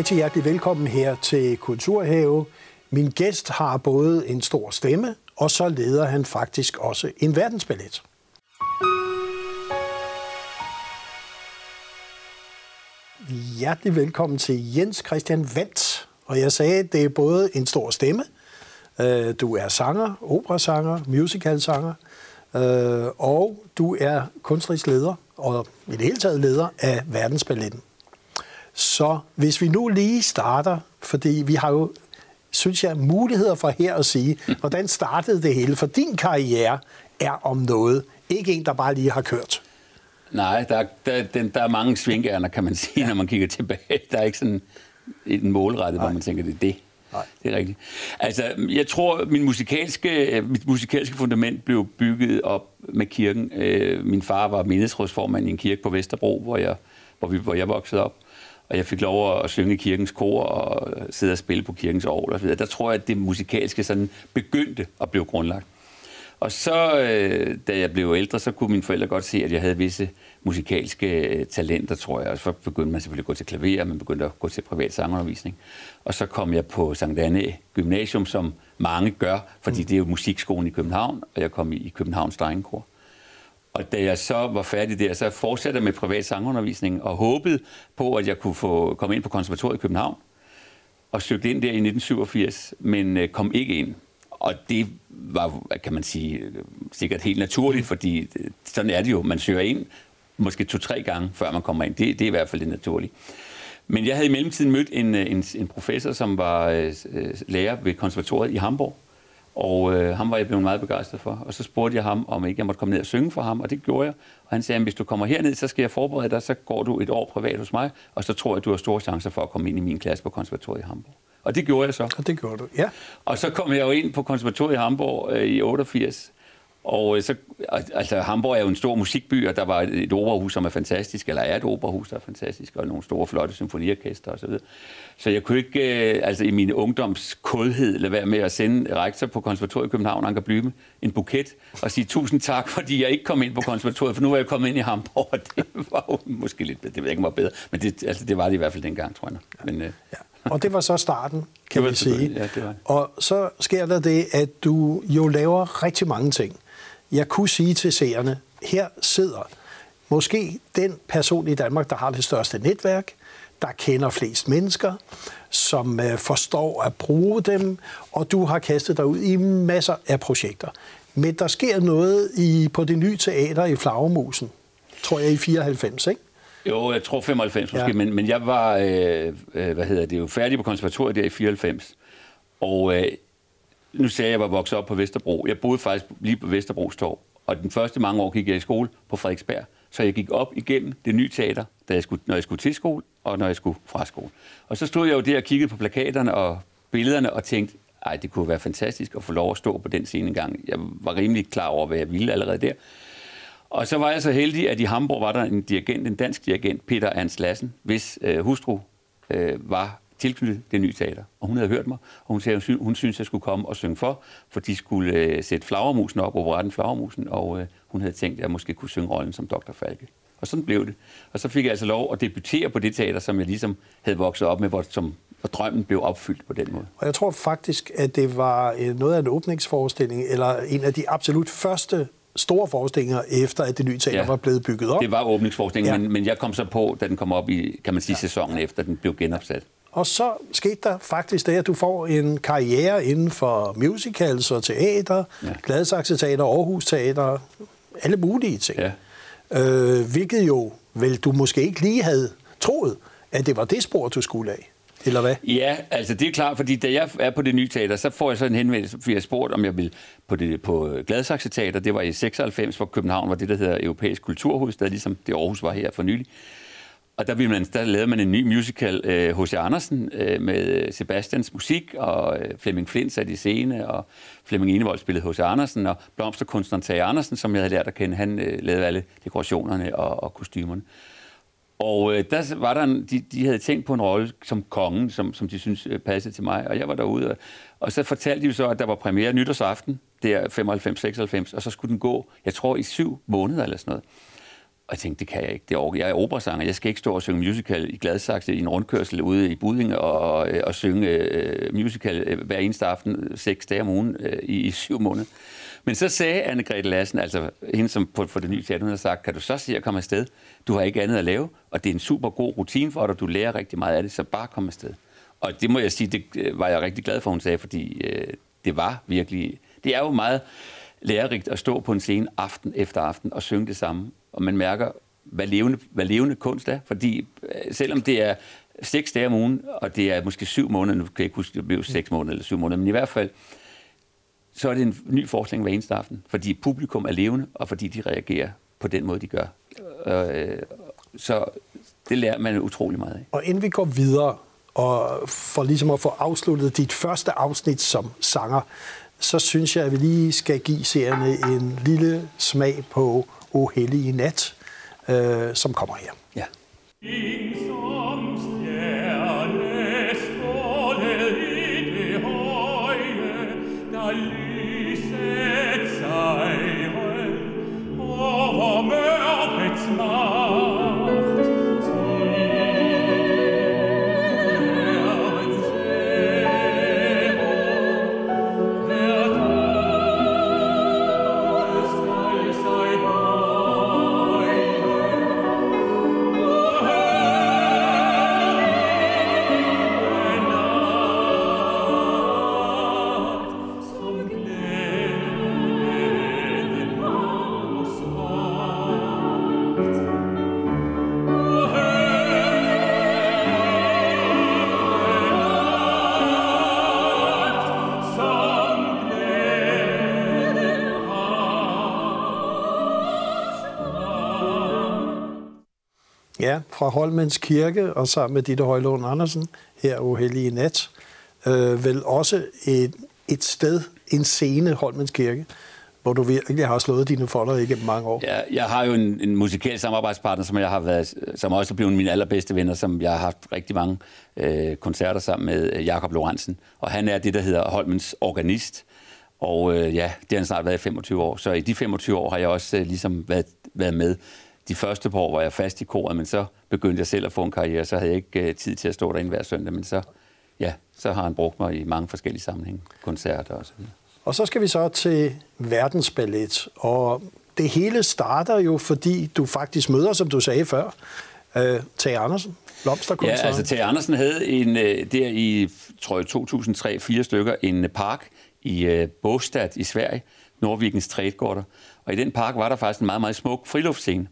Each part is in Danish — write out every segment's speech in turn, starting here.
rigtig hjertelig velkommen her til Kulturhave. Min gæst har både en stor stemme, og så leder han faktisk også en verdensballet. Hjertelig velkommen til Jens Christian Vandt. Og jeg sagde, at det er både en stor stemme, øh, du er sanger, operasanger, musicalsanger, øh, og du er kunstnerisk leder, og i det hele taget leder af verdensballetten. Så hvis vi nu lige starter, fordi vi har jo, synes jeg, muligheder for her at sige, hvordan startede det hele? For din karriere er om noget, ikke en, der bare lige har kørt. Nej, der, der, den, der er mange svingærner, kan man sige, ja. når man kigger tilbage. Der er ikke sådan en målrettet, Nej. hvor man tænker, det er det. Nej. Det er rigtigt. Altså, jeg tror, min musikalske, mit musikalske fundament blev bygget op med kirken. Øh, min far var mindesrådsformand i en kirke på Vesterbro, hvor jeg, hvor vi, hvor jeg voksede op og jeg fik lov at synge i kirkens kor og sidde og spille på kirkens så videre. Der tror jeg, at det musikalske sådan begyndte at blive grundlagt. Og så, øh, da jeg blev ældre, så kunne mine forældre godt se, at jeg havde visse musikalske øh, talenter, tror jeg. Og så begyndte man selvfølgelig at gå til klaver, man begyndte at gå til privat sangundervisning. Og så kom jeg på Sankt Anne Gymnasium, som mange gør, fordi mm. det er jo musikskolen i København, og jeg kom i Københavns Drengekor. Og da jeg så var færdig der, så fortsatte jeg med privat sangundervisning og håbede på, at jeg kunne få komme ind på konservatoriet i København. Og søgte ind der i 1987, men øh, kom ikke ind. Og det var, kan man sige, sikkert helt naturligt, fordi øh, sådan er det jo. Man søger ind måske to-tre gange, før man kommer ind. Det, det er i hvert fald det naturlige. Men jeg havde i mellemtiden mødt en, øh, en, en professor, som var øh, lærer ved konservatoriet i Hamburg, og øh, ham var jeg blevet meget begejstret for. Og så spurgte jeg ham, om ikke jeg måtte komme ned og synge for ham, og det gjorde jeg. Og han sagde, at hvis du kommer herned, så skal jeg forberede dig, så går du et år privat hos mig, og så tror jeg, at du har store chancer for at komme ind i min klasse på konservatoriet i Hamburg. Og det gjorde jeg så. Og det gjorde du, ja. Og så kom jeg jo ind på konservatoriet i Hamburg øh, i 88, og øh, så, altså, Hamburg er jo en stor musikby, og der var et operahus, som er fantastisk, eller er et operahus, der er fantastisk, og nogle store, flotte symfoniorkester osv. Så, så jeg kunne ikke, øh, altså i min ungdoms kodhed, lade være med at sende rektor på konservatoriet i København, Anker Blyme, en buket, og sige tusind tak, fordi jeg ikke kom ind på konservatoriet, for nu er jeg kommet ind i Hamburg, og det var jo måske lidt bedre, det ved jeg ikke, var bedre, men det, altså, det var det i hvert fald dengang, tror jeg. Men, øh, ja. Og det var så starten, kan vi sige. Ja, det var. Og så sker der det, at du jo laver rigtig mange ting jeg kunne sige til seerne, her sidder måske den person i Danmark, der har det største netværk, der kender flest mennesker, som øh, forstår at bruge dem, og du har kastet dig ud i masser af projekter. Men der sker noget i, på det nye teater i Flagermusen, tror jeg i 94, ikke? Jo, jeg tror 95 måske, ja. men, men jeg var øh, øh, hvad hedder det, jo færdig på konservatoriet der i 94. Og øh, nu sagde jeg, at jeg var vokset op på Vesterbro. Jeg boede faktisk lige på Vesterbros Torv. Og den første mange år gik jeg i skole på Frederiksberg. Så jeg gik op igennem det nye teater, da jeg skulle, når jeg skulle til skole, og når jeg skulle fra skole. Og så stod jeg jo der og kiggede på plakaterne og billederne og tænkte, ej, det kunne være fantastisk at få lov at stå på den scene engang. Jeg var rimelig klar over, hvad jeg ville allerede der. Og så var jeg så heldig, at i Hamburg var der en dirigent, en dansk dirigent, Peter Ernst Lassen, hvis øh, hustru øh, var tilknyttet det nye teater. Og hun havde hørt mig, og hun sagde, at hun synes, jeg skulle komme og synge for, for de skulle øh, sætte Flagermusen op, operetten Flagermusen, og øh, hun havde tænkt, at jeg måske kunne synge rollen som Dr. Falke. Og sådan blev det. Og så fik jeg altså lov at debutere på det teater, som jeg ligesom havde vokset op med, hvor, som, hvor drømmen blev opfyldt på den måde. Og jeg tror faktisk, at det var øh, noget af en åbningsforestilling, eller en af de absolut første store forestillinger, efter at det nye teater ja, var blevet bygget op. Det var åbningsforestillingen, ja. men, men jeg kom så på, da den kom op i, kan man sige, ja. sæsonen efter, den blev genopsat. Og så skete der faktisk det, at du får en karriere inden for musicals og teater, ja. Gladsaxe Teater, Aarhus Teater, alle mulige ting. Ja. Øh, hvilket jo vel du måske ikke lige havde troet, at det var det spor, du skulle af. Eller hvad? Ja, altså det er klart, fordi da jeg er på det nye teater, så får jeg så en henvendelse, fordi jeg spurgte, om jeg vil på, det, på Gladsaxe Teater. Det var i 96, hvor København var det, der hedder Europæisk Kulturhovedstad, ligesom det Aarhus var her for nylig. Og der, ville man, der lavede man en ny musical, H.C. Øh, Andersen, øh, med øh, Sebastians musik, og øh, Flemming Flint sat i scene, og Flemming Enevold spillede H.C. Andersen, og blomsterkunstneren Tage Andersen, som jeg havde lært at kende, han øh, lavede alle dekorationerne og, og kostymerne. Og øh, der var der en, de, de havde tænkt på en rolle som kongen, som, som de synes øh, passede til mig, og jeg var derude. Og, og så fortalte de så, at der var premiere nytårsaften, der 95-96, og så skulle den gå, jeg tror, i syv måneder eller sådan noget. Og jeg tænkte, det kan jeg ikke. Det er, jeg er operasanger. Jeg skal ikke stå og synge musical i Gladsaxe i en rundkørsel ude i Budinge og, øh, og, synge øh, musical øh, hver eneste aften, seks dage om ugen øh, i, i syv måneder. Men så sagde Anne-Grethe Lassen, altså hende som på, for det nye teater, hun har sagt, kan du så sige at komme afsted? Du har ikke andet at lave, og det er en super god rutine for dig, du lærer rigtig meget af det, så bare kom afsted. Og det må jeg sige, det øh, var jeg rigtig glad for, hun sagde, fordi øh, det var virkelig... Det er jo meget lærerigt at stå på en scene aften efter aften og synge det samme, og man mærker, hvad levende, hvad levende kunst er, fordi øh, selvom det er seks dage om ugen, og det er måske syv måneder, nu kan jeg ikke huske, det blev seks måneder eller syv måneder, men i hvert fald, så er det en ny forskning hver eneste aften, fordi publikum er levende, og fordi de reagerer på den måde, de gør. Øh, så det lærer man utrolig meget af. Og inden vi går videre, og for ligesom at få afsluttet dit første afsnit som sanger, så synes jeg, at vi lige skal give seerne en lille smag på O Hellige Nat, øh, som kommer her. Ja. Fra Holmens Kirke og sammen med Ditte Højlund Andersen, her o Hellige Nat. Øh, vel også et, et sted, en scene, Holmens Kirke, hvor du virkelig har slået dine folder igennem mange år. Ja, jeg har jo en, en musikalsk samarbejdspartner, som jeg har været, som også er blevet mine allerbedste venner, som jeg har haft rigtig mange øh, koncerter sammen med øh, Jakob Lorentzen. Og han er det, der hedder Holmens organist. Og øh, ja, det har han snart været i 25 år. Så i de 25 år har jeg også øh, ligesom været, været med de første par år var jeg fast i koret, men så begyndte jeg selv at få en karriere, så havde jeg ikke uh, tid til at stå derinde hver søndag, men så, ja, så har han brugt mig i mange forskellige sammenhænge, koncerter og så videre. Og så skal vi så til verdensballet, og det hele starter jo, fordi du faktisk møder, som du sagde før, uh, Tage Andersen, blomsterkunstneren. Ja, altså Tage Andersen havde en, uh, der i, tror jeg, 2003 fire stykker, en park i uh, Båstad i Sverige, Nordvikens Trædgårder. Og i den park var der faktisk en meget, meget smuk friluftsscene.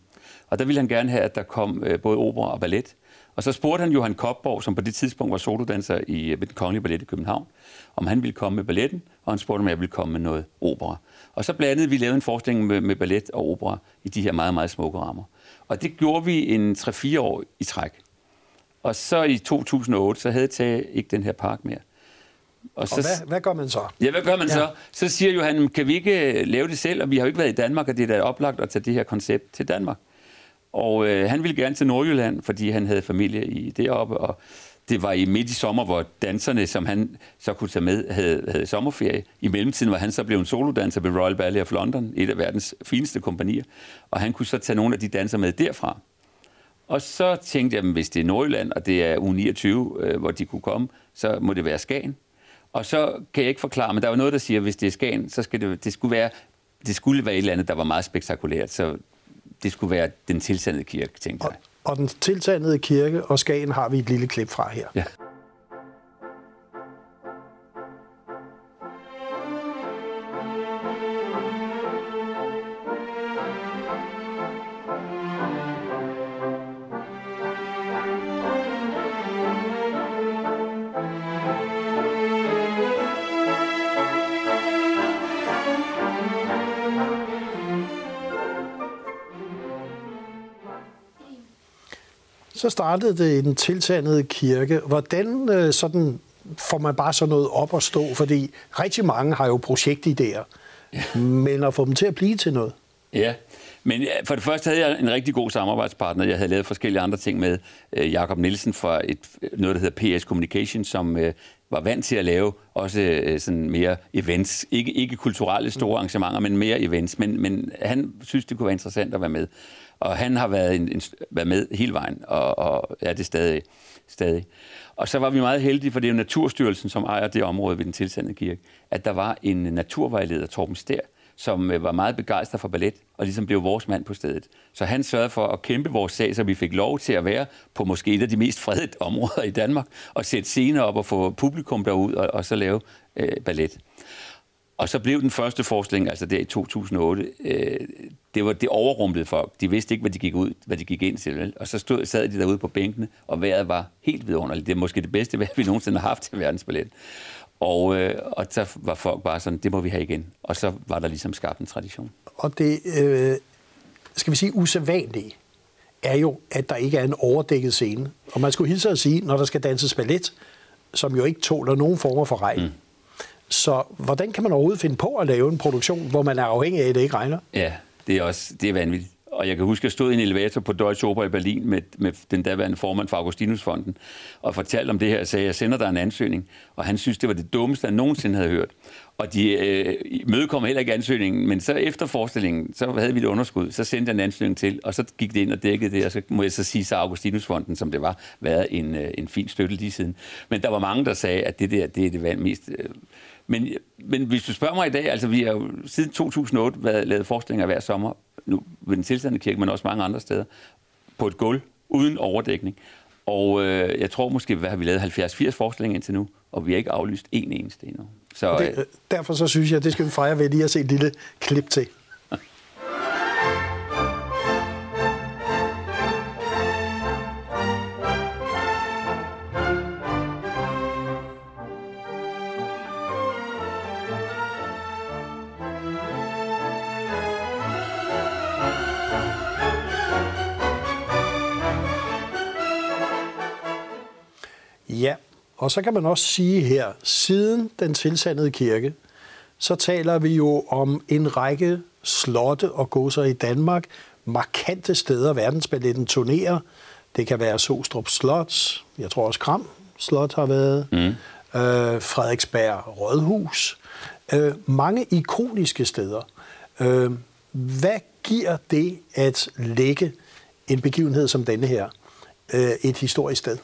Og der ville han gerne have, at der kom øh, både opera og ballet. Og så spurgte han Johan Kopborg, som på det tidspunkt var solodanser i, øh, ved den kongelige ballet i København, om han ville komme med balletten, og han spurgte, om jeg ville komme med noget opera. Og så blandede vi lavede en forestilling med, med ballet og opera i de her meget, meget smukke rammer. Og det gjorde vi en 3-4 år i træk. Og så i 2008, så havde Tage ikke den her park mere. Og, så, og hvad, hvad gør man så? Ja, hvad gør man ja. så? Så siger Johan, kan vi ikke lave det selv? Og vi har jo ikke været i Danmark, og det er da oplagt at tage det her koncept til Danmark. Og øh, han ville gerne til Nordjylland, fordi han havde familie i deroppe, og det var i midt i sommer, hvor danserne, som han så kunne tage med, havde, havde sommerferie. I mellemtiden var han så blevet en solodanser ved Royal Ballet of London, et af verdens fineste kompanier, og han kunne så tage nogle af de danser med derfra. Og så tænkte jeg, at hvis det er Nordjylland, og det er U29, øh, hvor de kunne komme, så må det være Skagen. Og så kan jeg ikke forklare, men der var noget, der siger, at hvis det er Skagen, så skal det, det skulle være det skulle være et eller andet, der var meget spektakulært. Så det skulle være den tilsandede kirke, tænkte jeg. Og, og den tilsandede kirke og Skagen har vi et lille klip fra her. Ja. Så startede det i den tiltandede kirke. Hvordan øh, sådan får man bare sådan noget op at stå? Fordi rigtig mange har jo projektidéer, ja. men at få dem til at blive til noget. Ja, Men for det første havde jeg en rigtig god samarbejdspartner. Jeg havde lavet forskellige andre ting med Jakob Nielsen fra et, noget, der hedder PS Communication, som var vant til at lave også øh, sådan mere events. Ikke, ikke kulturelle store mm. arrangementer, men mere events. Men, men han synes, det kunne være interessant at være med. Og han har været, en, en, været med hele vejen, og, og er det stadig, stadig. Og så var vi meget heldige, for det er jo Naturstyrelsen, som ejer det område ved den tilsandede kirke, at der var en naturvejleder, Torben Stær, som øh, var meget begejstret for ballet, og ligesom blev vores mand på stedet. Så han sørgede for at kæmpe vores sag, så vi fik lov til at være på måske et af de mest fredede områder i Danmark, og sætte scener op og få publikum derud, og, og så lave øh, ballet. Og så blev den første forestilling, altså der i 2008, øh, det var det overrumplede folk. De vidste ikke, hvad de gik ud, hvad de gik ind til. Vel? Og så stod, sad de derude på bænkene, og vejret var helt vidunderligt. Det er måske det bedste vejr, vi nogensinde har haft til verdensballet. Og, øh, og så var folk bare sådan, det må vi have igen. Og så var der ligesom skabt en tradition. Og det, øh, skal vi sige, usædvanlige er jo, at der ikke er en overdækket scene. Og man skulle hilse at sige, når der skal danses ballet, som jo ikke tåler nogen former for regn. Mm. Så hvordan kan man overhovedet finde på at lave en produktion, hvor man er afhængig af, at det ikke regner? Ja, det er også det er vanvittigt. Og jeg kan huske, at jeg stod i en elevator på Deutsche Oper i Berlin med, med den daværende formand for Augustinusfonden og fortalte om det her og sagde, jeg sender dig en ansøgning. Og han synes, det var det dummeste, han nogensinde havde hørt. Og de øh, mødekom heller ikke ansøgningen, men så efter forestillingen, så havde vi et underskud. Så sendte jeg en ansøgning til, og så gik det ind og dækkede det, og så må jeg så sige, så Augustinusfonden, som det var, været en, øh, en fin støtte lige siden. Men der var mange, der sagde, at det der, det er det mest... Øh, men, men hvis du spørger mig i dag, altså vi har jo siden 2008 været, lavet forestillinger hver sommer, nu ved den tilstande kirke, men også mange andre steder, på et gulv, uden overdækning. Og øh, jeg tror måske, hvad har vi lavet 70-80 forestillinger indtil nu, og vi har ikke aflyst en eneste endnu. Så, det, øh, derfor så synes jeg, at det skal vi fejre ved lige at se et lille klip til. Og så kan man også sige her, siden den tilsandede kirke, så taler vi jo om en række slotte og godser i Danmark, markante steder, verdensballetten turnerer. Det kan være Sostrup Slot, jeg tror også Kram Slot har været, mm. øh, Frederiksberg Rådhus. Øh, mange ikoniske steder. Øh, hvad giver det at lægge en begivenhed som denne her øh, et historisk sted?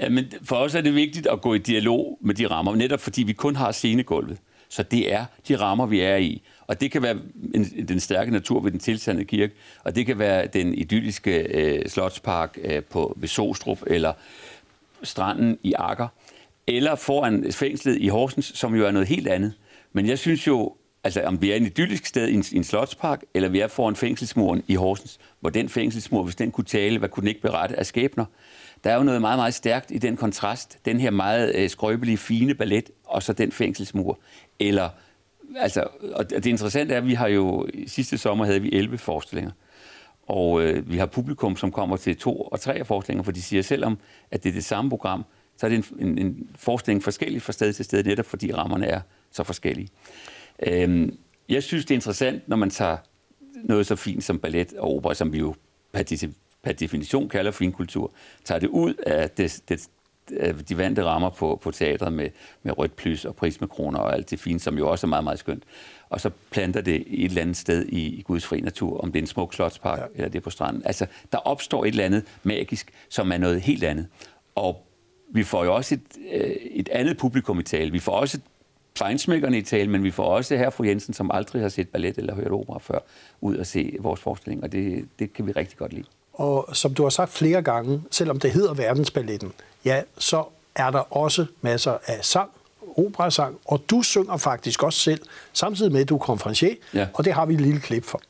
Ja, men for os er det vigtigt at gå i dialog med de rammer, netop fordi vi kun har scenegulvet. Så det er de rammer, vi er i. Og det kan være en, den stærke natur ved den tilsandede kirke, og det kan være den idylliske øh, slotspark øh, på, ved Sostrup, eller stranden i Akker, eller foran fængslet i Horsens, som jo er noget helt andet. Men jeg synes jo, altså om vi er en idyllisk sted i en, i en slotspark, eller vi er foran fængselsmuren i Horsens, hvor den fængselsmur, hvis den kunne tale, hvad kunne den ikke berette af skæbner, der er jo noget meget, meget stærkt i den kontrast. Den her meget øh, skrøbelige, fine ballet, og så den fængselsmur. Eller, altså, og det interessante er, at vi har jo, sidste sommer havde vi 11 forestillinger. Og øh, vi har publikum, som kommer til to og tre forestillinger, for de siger selvom, at det er det samme program, så er det en, en, en forestilling forskellig fra sted til sted, netop fordi rammerne er så forskellige. Øhm, jeg synes, det er interessant, når man tager noget så fint som ballet og opera, som vi jo per definition kalder finkultur, tager det ud af, det, det, de vante rammer på, på teatret med, med rødt plys og prismekroner og alt det fine, som jo også er meget, meget skønt. Og så planter det et eller andet sted i, i Guds fri natur, om det er en smuk slotspark ja. eller det er på stranden. Altså, der opstår et eller andet magisk, som er noget helt andet. Og vi får jo også et, øh, et andet publikum i tale. Vi får også fejnsmækkerne i tale, men vi får også her fru Jensen, som aldrig har set ballet eller hørt opera før, ud og se vores forestilling, og det, det kan vi rigtig godt lide. Og som du har sagt flere gange, selvom det hedder verdensballetten, ja, så er der også masser af sang, operasang, og du synger faktisk også selv, samtidig med, at du er konferencier, ja. og det har vi et lille klip for.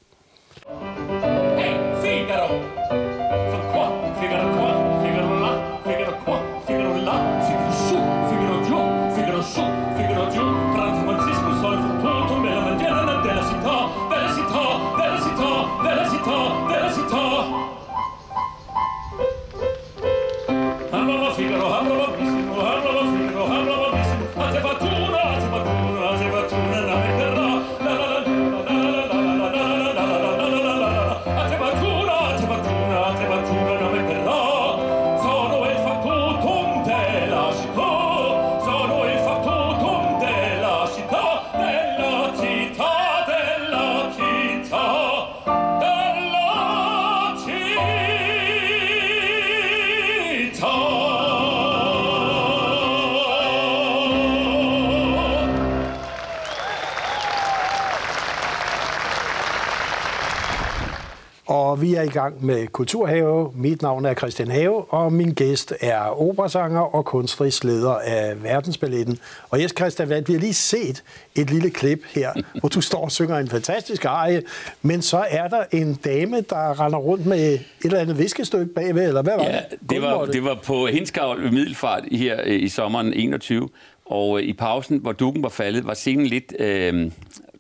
Er i gang med Kulturhave. Mit navn er Christian Have, og min gæst er operasanger og kunstnerisk leder af Verdensballetten. Og Jes Christian Vand, vi har lige set et lille klip her, hvor du står og synger en fantastisk arie, men så er der en dame, der render rundt med et eller andet viskestykke bagved, eller hvad var ja, det? Det var, det var på Hinskavl ved Middelfart her i sommeren 21, og i pausen, hvor dukken var faldet, var scenen lidt øh,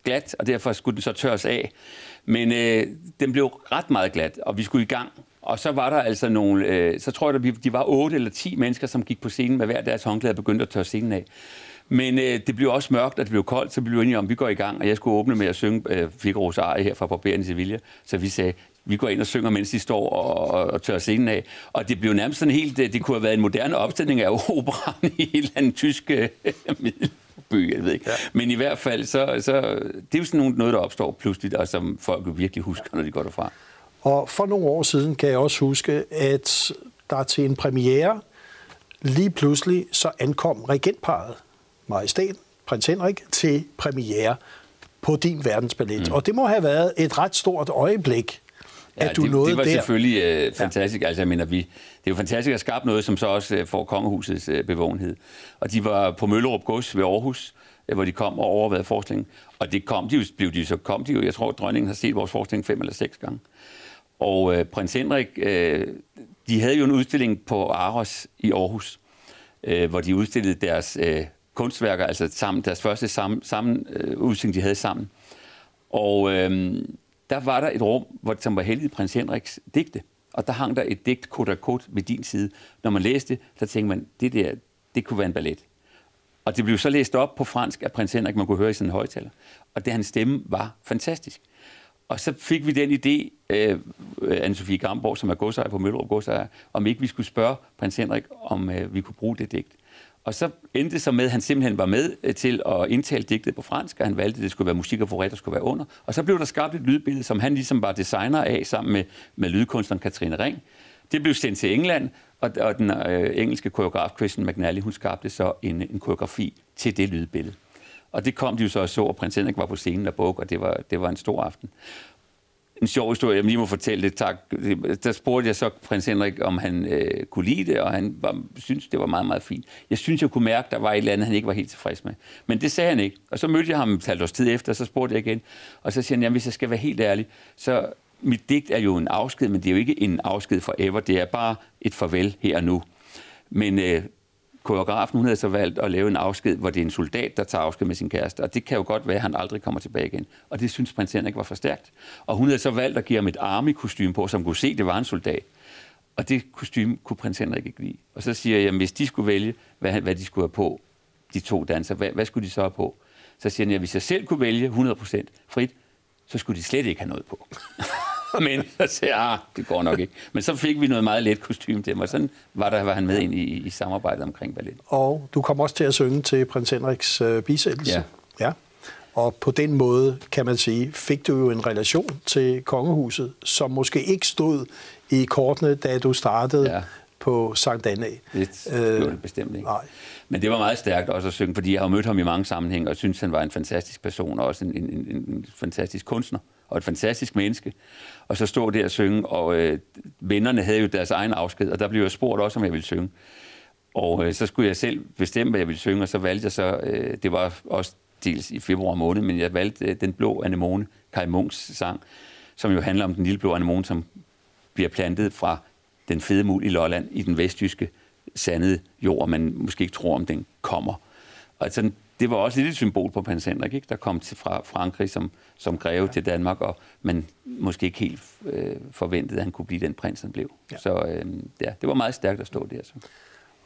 glat, og derfor skulle den så tørres af. Men øh, den blev ret meget glat, og vi skulle i gang. Og så var der altså nogle, øh, så tror jeg, at de var otte eller ti mennesker, som gik på scenen med hver deres håndklæde og begyndte at tørre scenen af. Men øh, det blev også mørkt, og det blev koldt, så vi blev enige om, at vi går i gang, og jeg skulle åbne med at synge øh, Figaro's Arie her fra Barberen i Sevilla. Så vi sagde, vi går ind og synger, mens de står og, og, og tørrer scenen af. Og det blev nærmest sådan helt, det, det kunne have været en moderne opstilling af operan i en eller anden tysk øh, by, jeg ved ikke. Ja. Men i hvert fald, så, så det er jo sådan noget, der opstår pludselig, og som folk jo virkelig husker, når de går derfra. Og for nogle år siden kan jeg også huske, at der til en premiere, lige pludselig så ankom regentparet, Majestæt, prins Henrik, til premiere på din verdensballet. Mm. Og det må have været et ret stort øjeblik, ja, at du det, nåede det var der. selvfølgelig øh, fantastisk. Ja. Altså, jeg mener, vi, er jo fantastisk at skabe noget, som så også øh, får kongehusets øh, bevågenhed. Og de var på Møllerup Gods ved Aarhus, øh, hvor de kom og overvejede forskningen. Og det kom de jo, blev de, så kom de jo, jeg tror, dronningen har set vores forskning fem eller seks gange. Og øh, prins Henrik, øh, de havde jo en udstilling på Aros i Aarhus, øh, hvor de udstillede deres øh, kunstværker, altså sammen, deres første sammen, sammen, øh, udstilling, de havde sammen. Og øh, der var der et rum, hvor som var heldigt prins Henriks digte. Og der hang der et digt, kort og kort, ved din side. Når man læste det, så tænkte man, det der, det kunne være en ballet. Og det blev så læst op på fransk af prins Henrik, man kunne høre i sådan en højtaler. Og det hans stemme var fantastisk. Og så fik vi den idé, øh, øh Anne-Sophie Gamborg, som er godsejer på Møllerup Godsejer, om ikke vi skulle spørge prins Henrik, om øh, vi kunne bruge det digt. Og så endte det så med, at han simpelthen var med øh, til at indtale digtet på fransk, og han valgte, at det skulle være musik og forret, der skulle være under. Og så blev der skabt et lydbillede, som han ligesom var designer af, sammen med, med lydkunstneren Katrine Ring. Det blev sendt til England, og, og den øh, engelske koreograf Christian McNally, hun skabte så en, en koreografi til det lydbillede. Og det kom de jo så og så, og prins Henrik var på scenen og bog, og det var, det var en stor aften en sjov historie, jeg lige må fortælle det, tak. Der spurgte jeg så prins Henrik, om han øh, kunne lide det, og han var, synes det var meget, meget fint. Jeg synes, jeg kunne mærke, der var et eller andet, han ikke var helt tilfreds med. Men det sagde han ikke. Og så mødte jeg ham et halvt års tid efter, og så spurgte jeg igen. Og så siger han, jamen, hvis jeg skal være helt ærlig, så mit digt er jo en afsked, men det er jo ikke en afsked forever. Det er bare et farvel her og nu. Men øh, koreografen, hun havde så valgt at lave en afsked, hvor det er en soldat, der tager afsked med sin kæreste. Og det kan jo godt være, at han aldrig kommer tilbage igen. Og det synes prins Henrik var for stærkt. Og hun havde så valgt at give ham et army-kostume på, som kunne se, at det var en soldat. Og det kostume kunne prins Henrik ikke lide. Og så siger jeg, at hvis de skulle vælge, hvad, hvad de skulle have på, de to danser, hvad, hvad skulle de så have på? Så siger jeg, at hvis jeg selv kunne vælge 100% frit, så skulle de slet ikke have noget på. men så sagde ah, det går nok ikke. Men så fik vi noget meget let kostume til og sådan var, der, var han med ind i, i samarbejdet omkring ballet. Og du kom også til at synge til prins Henriks øh, bisættelse. Ja. ja. Og på den måde, kan man sige, fik du jo en relation til kongehuset, som måske ikke stod i kortene, da du startede ja. på Sankt Anna. Det øh, det bestemt ikke. Nej. Men det var meget stærkt også at synge, fordi jeg har mødt ham i mange sammenhænge, og synes, han var en fantastisk person, og også en, en, en, en fantastisk kunstner og et fantastisk menneske. Og så stå der og synge, og øh, vennerne havde jo deres egen afsked, og der blev jeg spurgt også, om jeg ville synge. Og øh, så skulle jeg selv bestemme, hvad jeg ville synge, og så valgte jeg så, øh, det var også dels i februar måned, men jeg valgte øh, Den Blå Anemone, Kai Munks sang, som jo handler om den lille blå anemone, som bliver plantet fra den fede mul i Lolland i den vestjyske sandede jord, man måske ikke tror, om den kommer. Og sådan, det var også lidt et symbol på prins Henrik, ikke? der kom til fra Frankrig som, som greve ja. til Danmark, og man måske ikke helt øh, forventede, at han kunne blive den prins, han blev. Ja. Så øh, ja, det var meget stærkt at stå der. Så.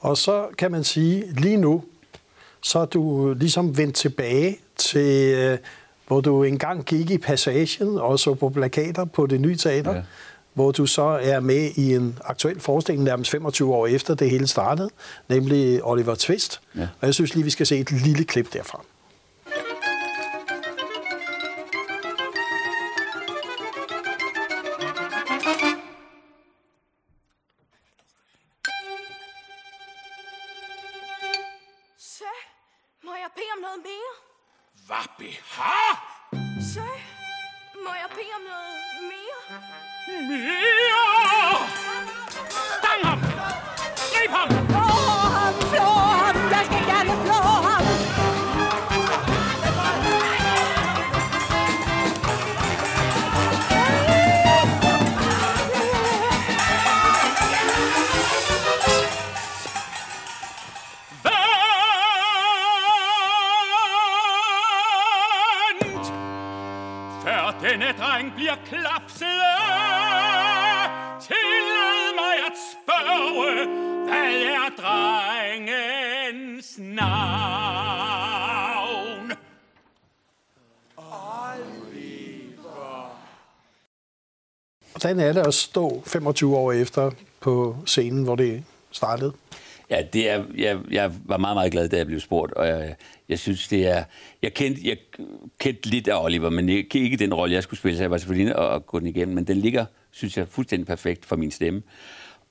Og så kan man sige, lige nu, så er du ligesom vendt tilbage til, øh, hvor du engang gik i passagen, og så på plakater på det nye teater. Ja hvor du så er med i en aktuel forestilling nærmest 25 år efter det hele startede, nemlig Oliver Twist. Ja. Og jeg synes lige, vi skal se et lille klip derfra. Hvordan er det at stå 25 år efter på scenen, hvor det startede? Ja, det er, jeg, jeg var meget, meget glad, da jeg blev spurgt, og jeg, jeg synes, det er... Jeg kendte, jeg kendte lidt af Oliver, men ikke den rolle, jeg skulle spille, så jeg var selvfølgelig at, at gå den igennem, men den ligger, synes jeg, fuldstændig perfekt for min stemme.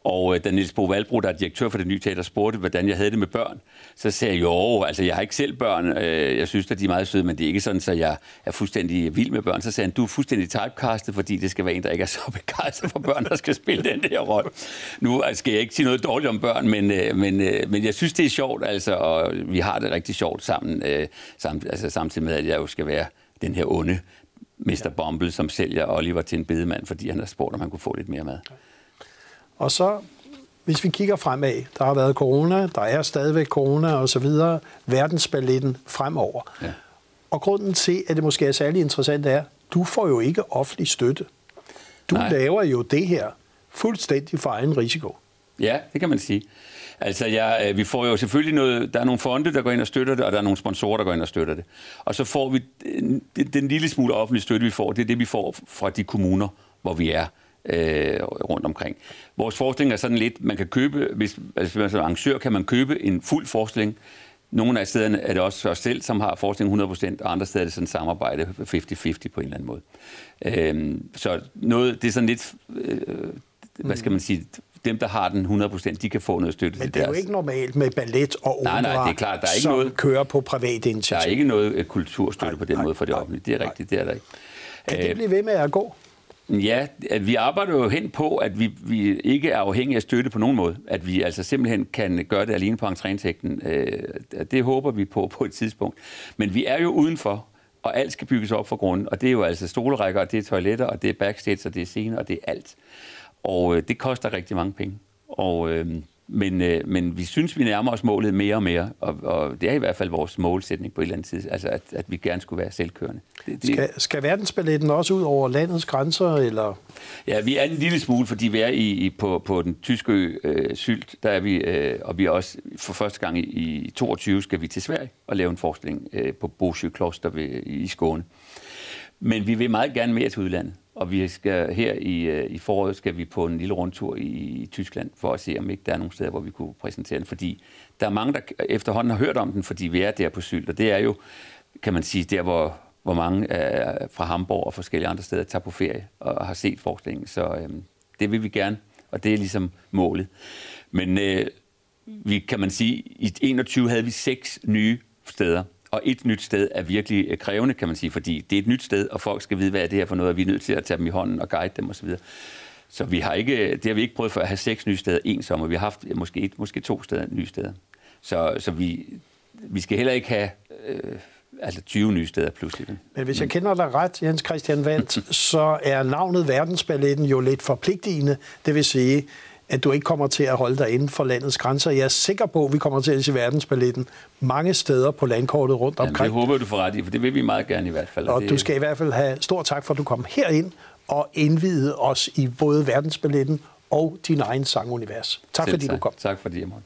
Og øh, da Niels Bo Valbro, der er direktør for det nye teater, spurgte, hvordan jeg havde det med børn, så sagde jeg, jo, altså jeg har ikke selv børn, øh, jeg synes, at de er meget søde, men det er ikke sådan, at jeg er fuldstændig vild med børn. Så sagde han, du er fuldstændig typecastet, fordi det skal være en, der ikke er så begejstret for børn, der skal spille den der rolle. Nu øh, skal jeg ikke sige noget dårligt om børn, men, men, men jeg synes, det er sjovt, altså, og vi har det rigtig sjovt sammen, samt, sammen altså, samtidig med, at jeg jo skal være den her onde Mr. Bumble, som sælger Oliver til en bedemand, fordi han har spurgt, om han kunne få lidt mere mad. Og så, hvis vi kigger fremad, der har været corona, der er stadigvæk corona og så videre, verdensballetten fremover. Ja. Og grunden til, at det måske er særlig interessant, er, du får jo ikke offentlig støtte. Du Nej. laver jo det her fuldstændig for egen risiko. Ja, det kan man sige. Altså, ja, øh, vi får jo selvfølgelig noget, der er nogle fonde, der går ind og støtter det, og der er nogle sponsorer, der går ind og støtter det. Og så får vi den, den lille smule offentlig støtte, vi får, det er det, vi får fra de kommuner, hvor vi er øh, rundt omkring. Vores forskning er sådan lidt, man kan købe, hvis, altså, hvis man er arrangør, kan man købe en fuld forskning. Nogle af stederne er det også os selv, som har forskning 100%, og andre steder er det sådan et samarbejde 50-50 på en eller anden måde. Øh, så noget, det er sådan lidt, øh, hvad skal man sige, dem, der har den 100%, de kan få noget støtte Men det er jo ikke normalt med ballet og opera, nej, nej, det er klart, der er ikke noget, kører på privat initiativ. Der er ikke noget øh, kulturstøtte nej, på den nej, måde for det offentlige. Det er rigtigt, det er der ikke. Kan det øh, blive ved med at gå? Ja, vi arbejder jo hen på, at vi, vi ikke er afhængige af støtte på nogen måde. At vi altså simpelthen kan gøre det alene på entréindtægten. Øh, det håber vi på på et tidspunkt. Men vi er jo udenfor, og alt skal bygges op fra grunden. Og det er jo altså stolerækker, og det er toiletter, og det er backstage, og det er scener, og det er alt. Og øh, det koster rigtig mange penge. Og, øh, men, øh, men vi synes, vi nærmer os målet mere og mere, og, og det er i hvert fald vores målsætning på et eller andet tid, altså at, at vi gerne skulle være selvkørende. Det, det... Skal, skal verdensballetten også ud over landets grænser, eller? Ja, vi er en lille smule, fordi vi er i, i på, på den tyske ø øh, Sylt, der er vi, øh, og vi er også for første gang i, i 22 skal vi til Sverige og lave en forskning øh, på Bosjø Kloster ved, i Skåne. Men vi vil meget gerne mere til udlandet. Og vi skal her i, øh, i foråret skal vi på en lille rundtur i, i Tyskland for at se, om ikke der er nogle steder, hvor vi kunne præsentere den. Fordi der er mange, der efterhånden har hørt om den, fordi vi er der på Sylt. Og det er jo, kan man sige, der hvor, hvor mange er fra Hamburg og forskellige andre steder tager på ferie og har set forskningen. Så øhm, det vil vi gerne, og det er ligesom målet. Men øh, vi kan man sige, i 21 havde vi seks nye steder, og et nyt sted er virkelig øh, krævende, kan man sige, fordi det er et nyt sted, og folk skal vide, hvad er det her for noget, og vi er nødt til at tage dem i hånden og guide dem osv. Så vi har ikke, det har vi ikke prøvet for at have seks nye steder en sommer. Vi har haft måske, et, måske to steder, nye steder. Så, så vi, vi skal heller ikke have øh, altså 20 nye steder pludselig. Men hvis jeg kender dig ret, Jens Christian Vandt, så er navnet Verdensballetten jo lidt forpligtigende. Det vil sige, at du ikke kommer til at holde dig inden for landets grænser. Jeg er sikker på, at vi kommer til at se verdensballetten mange steder på landkortet rundt omkring. Jamen, det håber du får ret i, for det vil vi meget gerne i hvert fald. Og det... du skal i hvert fald have stor tak for, at du kom herind og indvidede os i både verdensballetten og din egen sangunivers. Tak Selv fordi tak. du kom. Tak fordi jeg måtte.